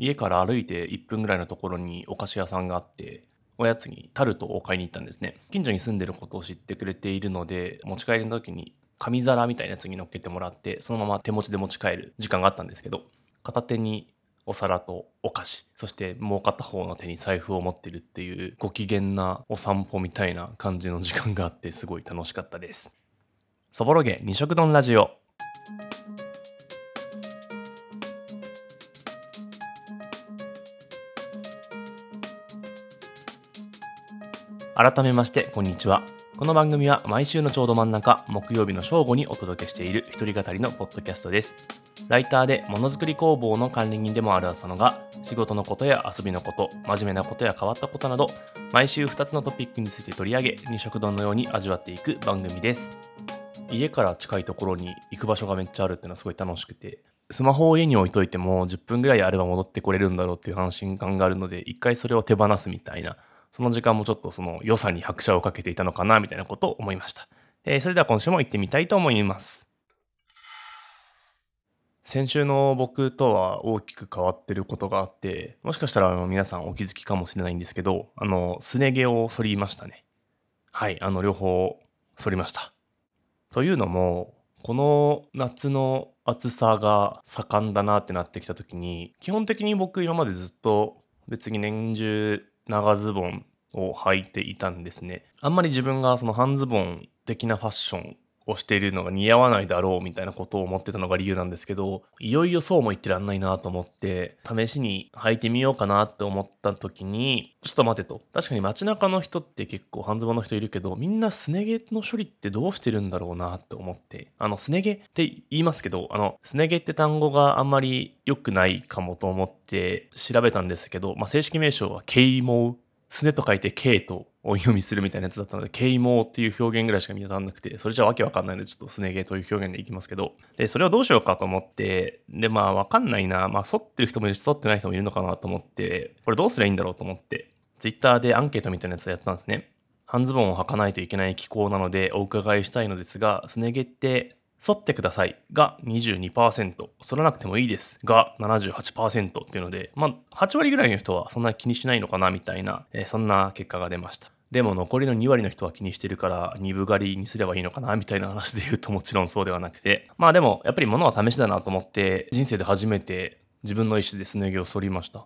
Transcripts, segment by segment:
家から歩いて1分ぐらいのところにお菓子屋さんがあっておやつにタルトを買いに行ったんですね。近所に住んでることを知ってくれているので持ち帰りの時に紙皿みたいなやつに乗っけてもらってそのまま手持ちで持ち帰る時間があったんですけど片手にお皿とお菓子そしてもう片方の手に財布を持ってるっていうご機嫌なお散歩みたいな感じの時間があってすごい楽しかったです。そぼろげ二色丼ラジオ。改めましてこんにちは。この番組は毎週のちょうど真ん中木曜日の正午にお届けしている一人語りのポッドキャストです。ライターでものづくり工房の管理人でもある浅野が仕事のことや遊びのこと真面目なことや変わったことなど毎週2つのトピックについて取り上げ二食丼のように味わっていく番組です。家から近いところに行く場所がめっちゃあるっていうのはすごい楽しくてスマホを家に置いといても10分ぐらいあれば戻ってこれるんだろうっていう安心感があるので一回それを手放すみたいなその時間もちょっとその良さに拍車をかけていたのかなみたいなことを思いました、えー、それでは今週も行ってみたいと思います。先週の僕とは大きく変わってることがあってもしかしたらあの皆さんお気づきかもしれないんですけどあのすね毛を剃りましたね。はいあの両方剃りました。というのもこの夏の暑さが盛んだなってなってきた時に基本的に僕今までずっと別に年中長ズボンを履いていたんですね。あんまり自分がその半ズボン的なファッションをしているのが似合わないだろうみたいなことを思ってたのが理由なんですけどいよいよそうも言ってらんないなと思って試しに履いてみようかなって思った時にちょっと待てと。確かに街中の人って結構半ズボンの人いるけどみんなすね毛の処理ってどうしてるんだろうなって思って。あのすね毛って言いますけどあのすね毛って単語があんまり良くないかもと思って調べたんですけど、まあ、正式名称は啓蒙すねと書いて啓と音読みするみたいなやつだったので、啓蒙っていう表現ぐらいしか見当たらなくて、それじゃわけわかんないので、ちょっとすね毛という表現でいきますけど、で、それをどうしようかと思って、で、まあわかんないな、まあ反ってる人もいるし、反ってない人もいるのかなと思って、これどうすりゃいいんだろうと思って、ツイッターでアンケートみたいなやつをやったんですね。半ズボンを履かないといけない気候なのでお伺いしたいのですが、すね毛って反ってください。が22%、反らなくてもいいです。が78%っていうので、まあ、8割ぐらいの人はそんな気にしないのかなみたいな、えー、そんな結果が出ました。でも残りの2割の人は気にしてるから2分狩りにすればいいのかなみたいな話で言うともちろんそうではなくて。まあでもやっぱり物は試しだなと思って人生で初めて自分の意思ですね毛を剃りました。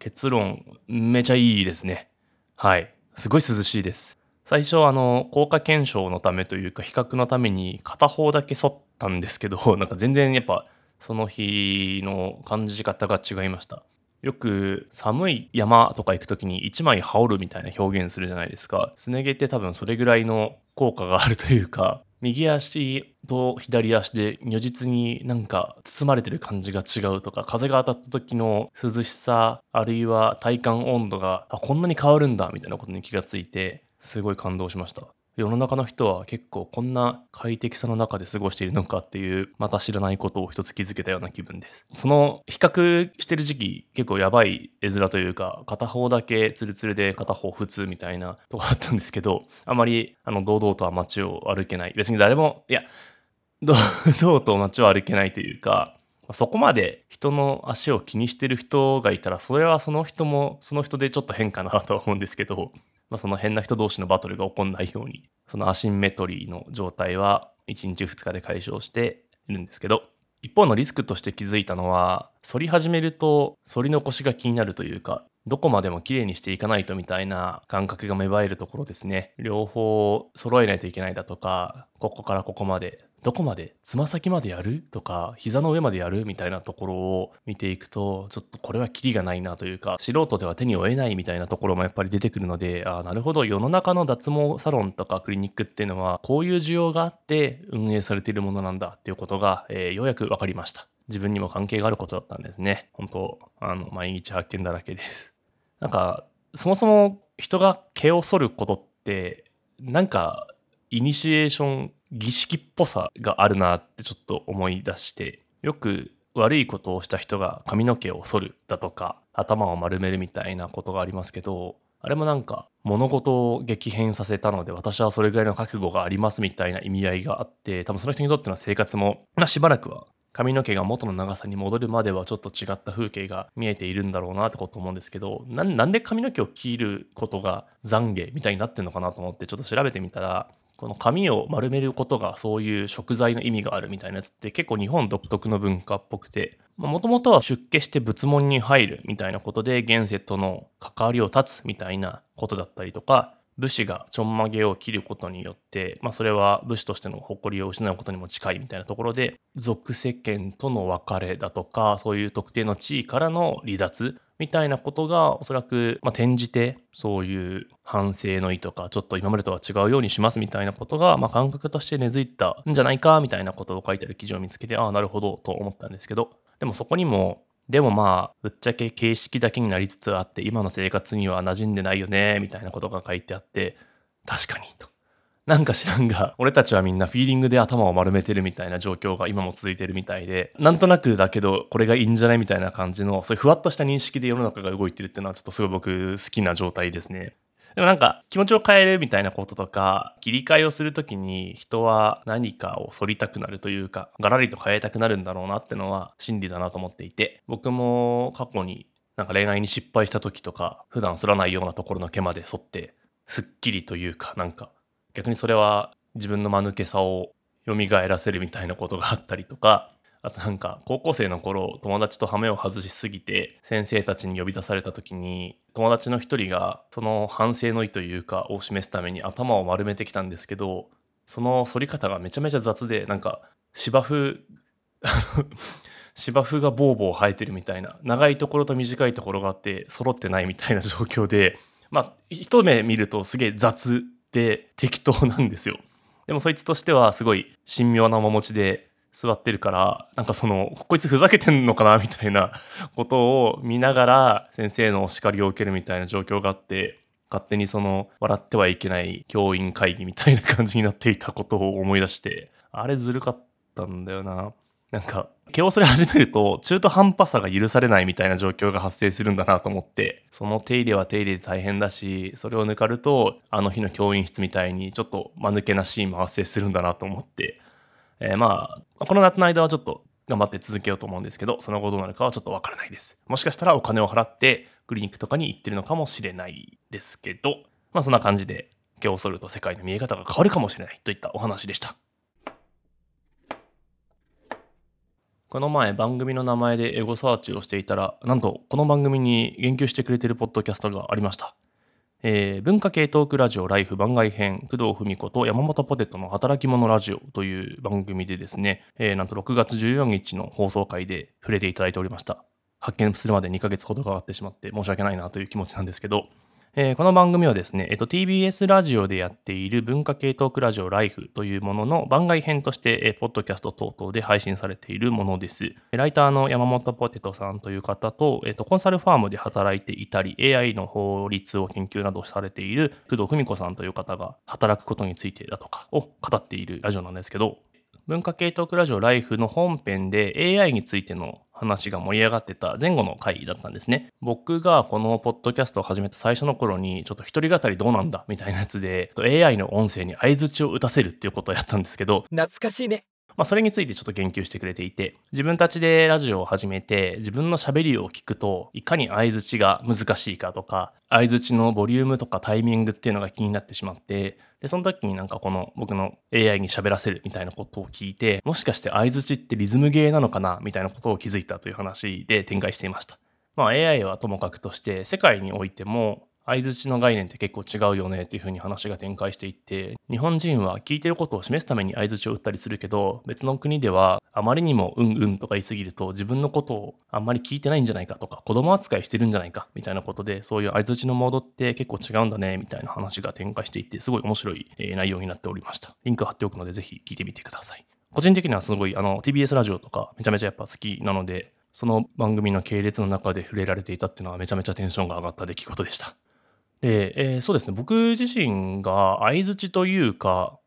結論めちゃいいですね。はい。すごい涼しいです。最初あの効果検証のためというか比較のために片方だけ剃ったんですけど なんか全然やっぱその日の感じ方が違いました。よく寒い山とか行く時に1枚羽織るみたいな表現するじゃないですかすね毛って多分それぐらいの効果があるというか 右足と左足で如実になんか包まれてる感じが違うとか風が当たった時の涼しさあるいは体感温度があこんなに変わるんだみたいなことに気がついてすごい感動しました。世の中の人は結構こんな快適さの中で過ごしているのかっていうまた知らないことを一つ気づけたような気分です。その比較してる時期結構やばい絵面というか片方だけツルツルで片方普通みたいなとこだったんですけどあまりあの堂々とは街を歩けない別に誰もいや 堂々と街を歩けないというかそこまで人の足を気にしてる人がいたらそれはその人もその人でちょっと変かなとは思うんですけどまあ、その変な人同士のバトルが起こんないように、そのアシンメトリーの状態は1日2日で解消しているんですけど、一方のリスクとして気づいたのは、反り始めると反り残しが気になるというか、どこまでも綺麗にしていかないとみたいな感覚が芽生えるところですね。両方揃えないといけないだとか、ここからここまでどこまでつま先までやる？とか膝の上までやる？みたいなところを見ていくとちょっとこれはキリがないなというか素人では手に負えない？みたいなところもやっぱり出てくるのでああなるほど。世の中の脱毛サロンとかクリニックっていうのはこういう需要があって運営されているものなんだっていうことが、えー、ようやく分かりました。自分にも関係があることだったんですね。本当あの毎日発見だらけです。なんかそもそも人が毛を剃ることってなんかイニシエーション儀式っぽさがあるなってちょっと思い出してよく悪いことをした人が髪の毛を剃るだとか頭を丸めるみたいなことがありますけどあれもなんか物事を激変させたので私はそれぐらいの覚悟がありますみたいな意味合いがあって多分その人にとっての生活も、まあ、しばらくは髪の毛が元の長さに戻るまではちょっと違った風景が見えているんだろうなってこと思うんですけどなんで髪の毛を切ることが懺悔みたいになってんのかなと思ってちょっと調べてみたらこの髪を丸めることがそういう食材の意味があるみたいなやつって結構日本独特の文化っぽくてもともとは出家して仏門に入るみたいなことで現世との関わりを断つみたいなことだったりとか武士がちょんまげを切ることによって、まあ、それは武士としての誇りを失うことにも近いみたいなところで俗世間との別れだとかそういう特定の地位からの離脱みたいなことがおそらく、まあ、転じてそういう反省の意とかちょっと今までとは違うようにしますみたいなことが、まあ、感覚として根付いたんじゃないかみたいなことを書いてある記事を見つけてああなるほどと思ったんですけどでもそこにもでもまあ、ぶっちゃけ形式だけになりつつあって、今の生活には馴染んでないよね、みたいなことが書いてあって、確かに、と。なんか知らんが、俺たちはみんなフィーリングで頭を丸めてるみたいな状況が今も続いてるみたいで、なんとなくだけど、これがいいんじゃないみたいな感じの、そういうふわっとした認識で世の中が動いてるっていうのは、ちょっとすごい僕好きな状態ですね。でもなんか気持ちを変えるみたいなこととか、切り替えをするときに人は何かを反りたくなるというか、ガラリと変えたくなるんだろうなってのは真理だなと思っていて、僕も過去になんか恋愛に失敗した時とか、普段反らないようなところの毛まで剃って、すっきりというか、なんか逆にそれは自分の間抜けさを蘇らせるみたいなことがあったりとか、あとなんか高校生の頃友達と羽目を外しすぎて先生たちに呼び出された時に友達の一人がその反省の意というかを示すために頭を丸めてきたんですけどその反り方がめちゃめちゃ雑でなんか芝生芝生がボーボー生えてるみたいな長いところと短いところがあって揃ってないみたいな状況でまあ一目見るとすげえ雑で適当なんですよ。でもそいつとしてはすごい神妙な面持ちで座ってるからなんかそのこいつふざけてんのかなみたいな ことを見ながら先生のお叱りを受けるみたいな状況があって勝手にその笑ってはいけない教員会議みたいな感じになっていたことを思い出してあれずるかったんだよな。なんか毛を恐れ始めると中途半端さが許されないみたいな状況が発生するんだなと思ってその手入れは手入れで大変だしそれを抜かるとあの日の教員室みたいにちょっと間抜けなシーンも発生するんだなと思ってえー、まあ、この夏の間はちょっと頑張って続けようと思うんですけど、その後どうなるかはちょっとわからないです。もしかしたらお金を払ってクリニックとかに行ってるのかもしれないですけど、まあそんな感じで毛を剃ると世界の見え方が変わるかもしれないといったお話でした。この前番組の名前でエゴサーチをしていたら、なんとこの番組に言及してくれてるポッドキャストがありました。えー、文化系トークラジオライフ番外編、工藤文子と山本ポテトの働き者ラジオという番組でですね、えー、なんと6月14日の放送回で触れていただいておりました。発見するまで2ヶ月ほどかかってしまって申し訳ないなという気持ちなんですけど、えー、この番組はですね、えっと、TBS ラジオでやっている文化系トークラジオライフというものの番外編として、えー、ポッドキャスト等々で配信されているものです。ライターの山本ポテトさんという方と、えっと、コンサルファームで働いていたり、AI の法律を研究などされている工藤文子さんという方が働くことについてだとかを語っているラジオなんですけど、文化系トークラジオライフの本編で AI についての話が盛り上がってた前後の回だったんですね。僕がこのポッドキャストを始めた最初の頃に、ちょっと一人語りどうなんだみたいなやつで、AI の音声に相槌を打たせるっていうことをやったんですけど、懐かしいね。まあ、それについてちょっと言及してくれていて、自分たちでラジオを始めて、自分の喋りを聞くと、いかに相づちが難しいかとか、相づちのボリュームとかタイミングっていうのが気になってしまって、で、その時になんかこの僕の AI に喋らせるみたいなことを聞いて、もしかして相づちってリズムゲーなのかなみたいなことを気づいたという話で展開していました。まあ AI はともかくとして、世界においても相づちの概念って結構違うよねっていう風に話が展開していって日本人は聞いてることを示すために相づちを打ったりするけど別の国ではあまりにもうんうんとか言いすぎると自分のことをあんまり聞いてないんじゃないかとか子供扱いしてるんじゃないかみたいなことでそういう相づちのモードって結構違うんだねみたいな話が展開していってすごい面白い内容になっておりましたリンク貼っておくのでぜひ聞いてみてください個人的にはすごいあの TBS ラジオとかめちゃめちゃやっぱ好きなのでその番組の系列の中で触れられていたっていうのはめちゃめちゃテンションが上がった出来事でした。で、えー、そうですね、僕自身が相づちというか、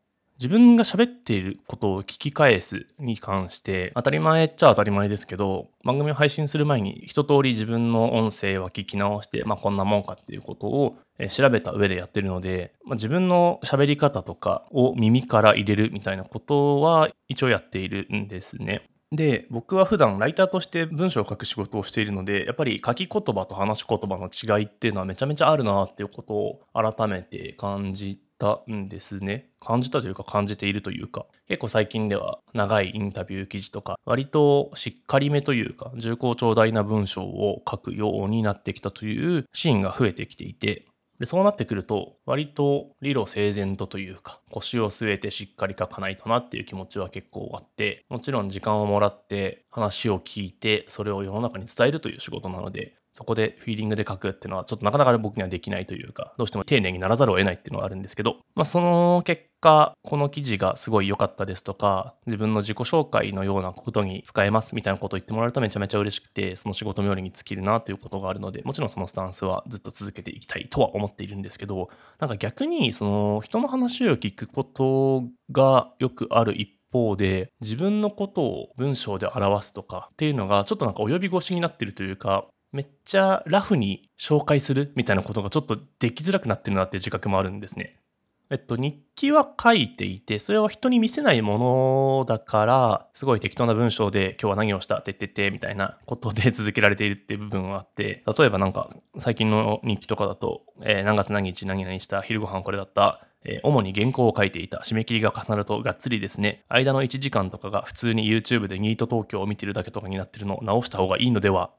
自分が喋っていることを聞き返すに関して、当たり前っちゃ当たり前ですけど、番組を配信する前に一通り自分の音声は聞き直して、まあこんなもんかっていうことを調べた上でやってるので、まあ、自分の喋り方とかを耳から入れるみたいなことは一応やっているんですね。で、僕は普段ライターとして文章を書く仕事をしているので、やっぱり書き言葉と話し言葉の違いっていうのはめちゃめちゃあるなっていうことを改めて感じたんですね。感じたというか感じているというか、結構最近では長いインタビュー記事とか、割としっかりめというか、重厚長大な文章を書くようになってきたというシーンが増えてきていて、でそうなってくると割と理路整然とというか腰を据えてしっかり書かないとなっていう気持ちは結構あってもちろん時間をもらって話を聞いてそれを世の中に伝えるという仕事なのでそこでフィーリングで書くっていうのはちょっとなかなか僕にはできないというかどうしても丁寧にならざるを得ないっていうのはあるんですけど、まあ、その結果この記事がすごい良かったですとか自分の自己紹介のようなことに使えますみたいなことを言ってもらえるとめちゃめちゃ嬉しくてその仕事冥利に尽きるなということがあるのでもちろんそのスタンスはずっと続けていきたいとは思っているんですけどなんか逆にその人の話を聞くことがよくある一方で自分のことを文章で表すとかっていうのがちょっとなんか及び腰になってるというかめっちゃラフに紹介するみたいなことがちょっとできづらくなってるなっていう自覚もあるんですね。えっと、日記は書いていて、それは人に見せないものだから、すごい適当な文章で今日は何をしたって言ってて、みたいなことで続けられているっていう部分はあって、例えばなんか最近の日記とかだと、えー、何月何日何々した、昼ご飯これだった、えー、主に原稿を書いていた。締め切りが重なるとがっつりですね。間の1時間とかが普通に YouTube でニート東京を見てるだけとかになってるのを直した方がいいのでは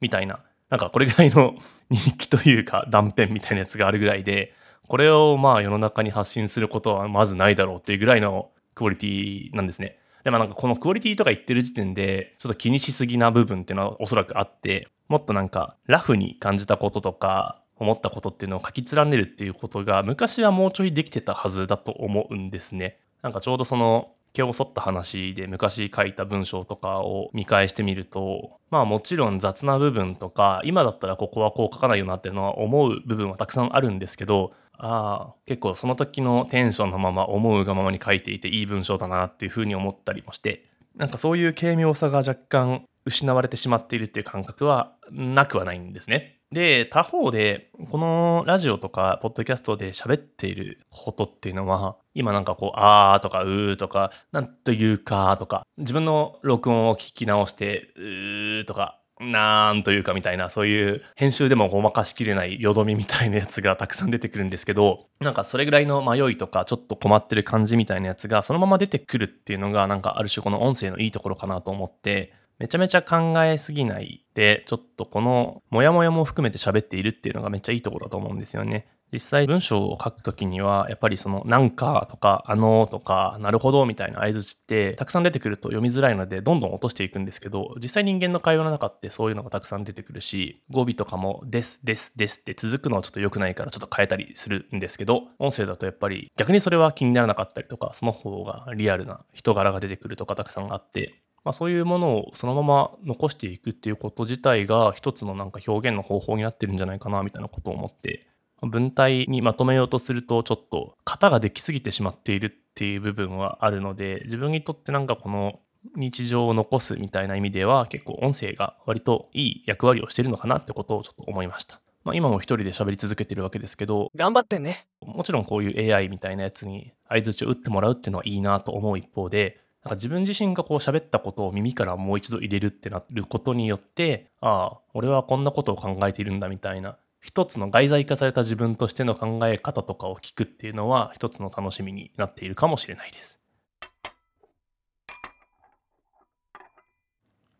みたいななんかこれぐらいの日記というか断片みたいなやつがあるぐらいで、これをまあ世の中に発信することはまずないだろうっていうぐらいのクオリティなんですね。でもなんかこのクオリティとか言ってる時点で、ちょっと気にしすぎな部分っていうのはおそらくあって、もっとなんかラフに感じたこととか、思ったことっていうのを書き連ねるっていうことが昔はもうちょいできてたはずだと思うんですね。なんかちょうどその毛を剃った話で昔書いた文章とかを見返してみるとまあもちろん雑な部分とか今だったらここはこう書かないよなっていうのは思う部分はたくさんあるんですけどああ結構その時のテンションのまま思うがままに書いていていい文章だなっていうふうに思ったりもしてなんかそういう軽妙さが若干失われてしまっているっていう感覚はなくはないんですね。で、他方で、このラジオとか、ポッドキャストで喋っていることっていうのは、今なんかこう、あーとか、うーとか、なんというかとか、自分の録音を聞き直して、うーとか、なんというかみたいな、そういう編集でもごまかしきれないよどみみたいなやつがたくさん出てくるんですけど、なんかそれぐらいの迷いとか、ちょっと困ってる感じみたいなやつが、そのまま出てくるっていうのが、なんかある種この音声のいいところかなと思って、めちゃめちゃ考えすぎないで、ちょっとこのモヤモヤも含めて喋っているっていうのがめっちゃいいところだと思うんですよね。実際文章を書くときには、やっぱりそのなんかとかあのとかなるほどみたいな合図ってたくさん出てくると読みづらいのでどんどん落としていくんですけど、実際人間の会話の中ってそういうのがたくさん出てくるし、語尾とかもですですですって続くのはちょっと良くないからちょっと変えたりするんですけど、音声だとやっぱり逆にそれは気にならなかったりとか、その方がリアルな人柄が出てくるとかたくさんあって、まあ、そういうものをそのまま残していくっていうこと自体が一つのなんか表現の方法になってるんじゃないかなみたいなことを思って文体にまとめようとするとちょっと型ができすぎてしまっているっていう部分はあるので自分にとってなんかこの日常を残すみたいな意味では結構音声が割といい役割をしてるのかなってことをちょっと思いました。まあ、今も一人で喋り続けてるわけですけど頑張ってねもちろんこういう AI みたいなやつに相づちを打ってもらうっていうのはいいなと思う一方でなんか自分自身がこう喋ったことを耳からもう一度入れるってなることによって、ああ、俺はこんなことを考えているんだみたいな、一つの外在化された自分としての考え方とかを聞くっていうのは一つの楽しみになっているかもしれないです。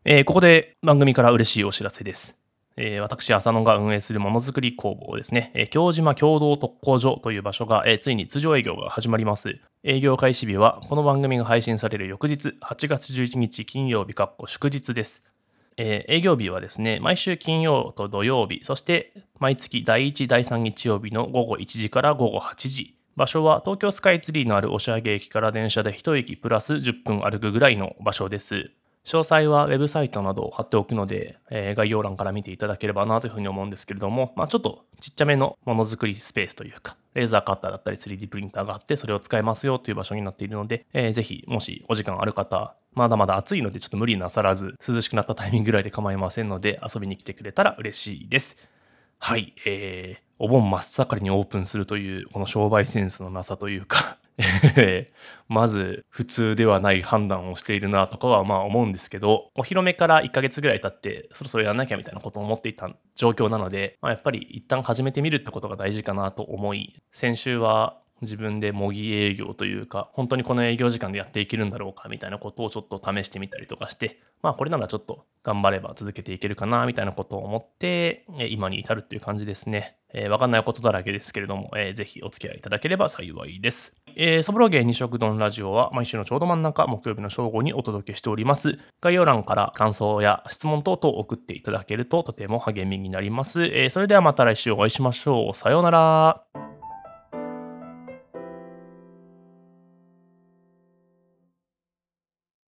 えー、ここで番組から嬉しいお知らせです。えー、私、浅野が運営するものづくり工房ですね、えー、京島共同特攻所という場所が、えー、ついに通常営業が始まります。営業開始日は、この番組が配信される翌日、8月11日金曜日、祝日です。えー、営業日はですね、毎週金曜と土曜日、そして毎月第1、第3日曜日の午後1時から午後8時。場所は東京スカイツリーのある押上駅から電車で1駅プラス10分歩くぐらいの場所です。詳細はウェブサイトなどを貼っておくので、えー、概要欄から見ていただければなというふうに思うんですけれども、まあ、ちょっとちっちゃめのものづくりスペースというか、レーザーカッターだったり 3D プリンターがあって、それを使えますよという場所になっているので、えー、ぜひ、もしお時間ある方、まだまだ暑いのでちょっと無理なさらず、涼しくなったタイミングぐらいで構いませんので、遊びに来てくれたら嬉しいです。はい、えー、お盆真っ盛りにオープンするという、この商売センスのなさというか まず普通ではない判断をしているなとかはまあ思うんですけど、お披露目から1ヶ月ぐらい経って、そろそろやんなきゃみたいなことを思っていた状況なので、まあ、やっぱり一旦始めてみるってことが大事かなと思い、先週は自分で模擬営業というか、本当にこの営業時間でやっていけるんだろうかみたいなことをちょっと試してみたりとかして、まあこれならちょっと頑張れば続けていけるかなみたいなことを思って、今に至るっていう感じですね。えー、わかんないことだらけですけれども、えー、ぜひお付き合いいただければ幸いです。えー、ソブロゲ二色丼ラジオは毎週のちょうど真ん中、木曜日の正午にお届けしております。概要欄から感想や質問等々送っていただけるととても励みになります。えー、それではまた来週お会いしましょう。さようなら。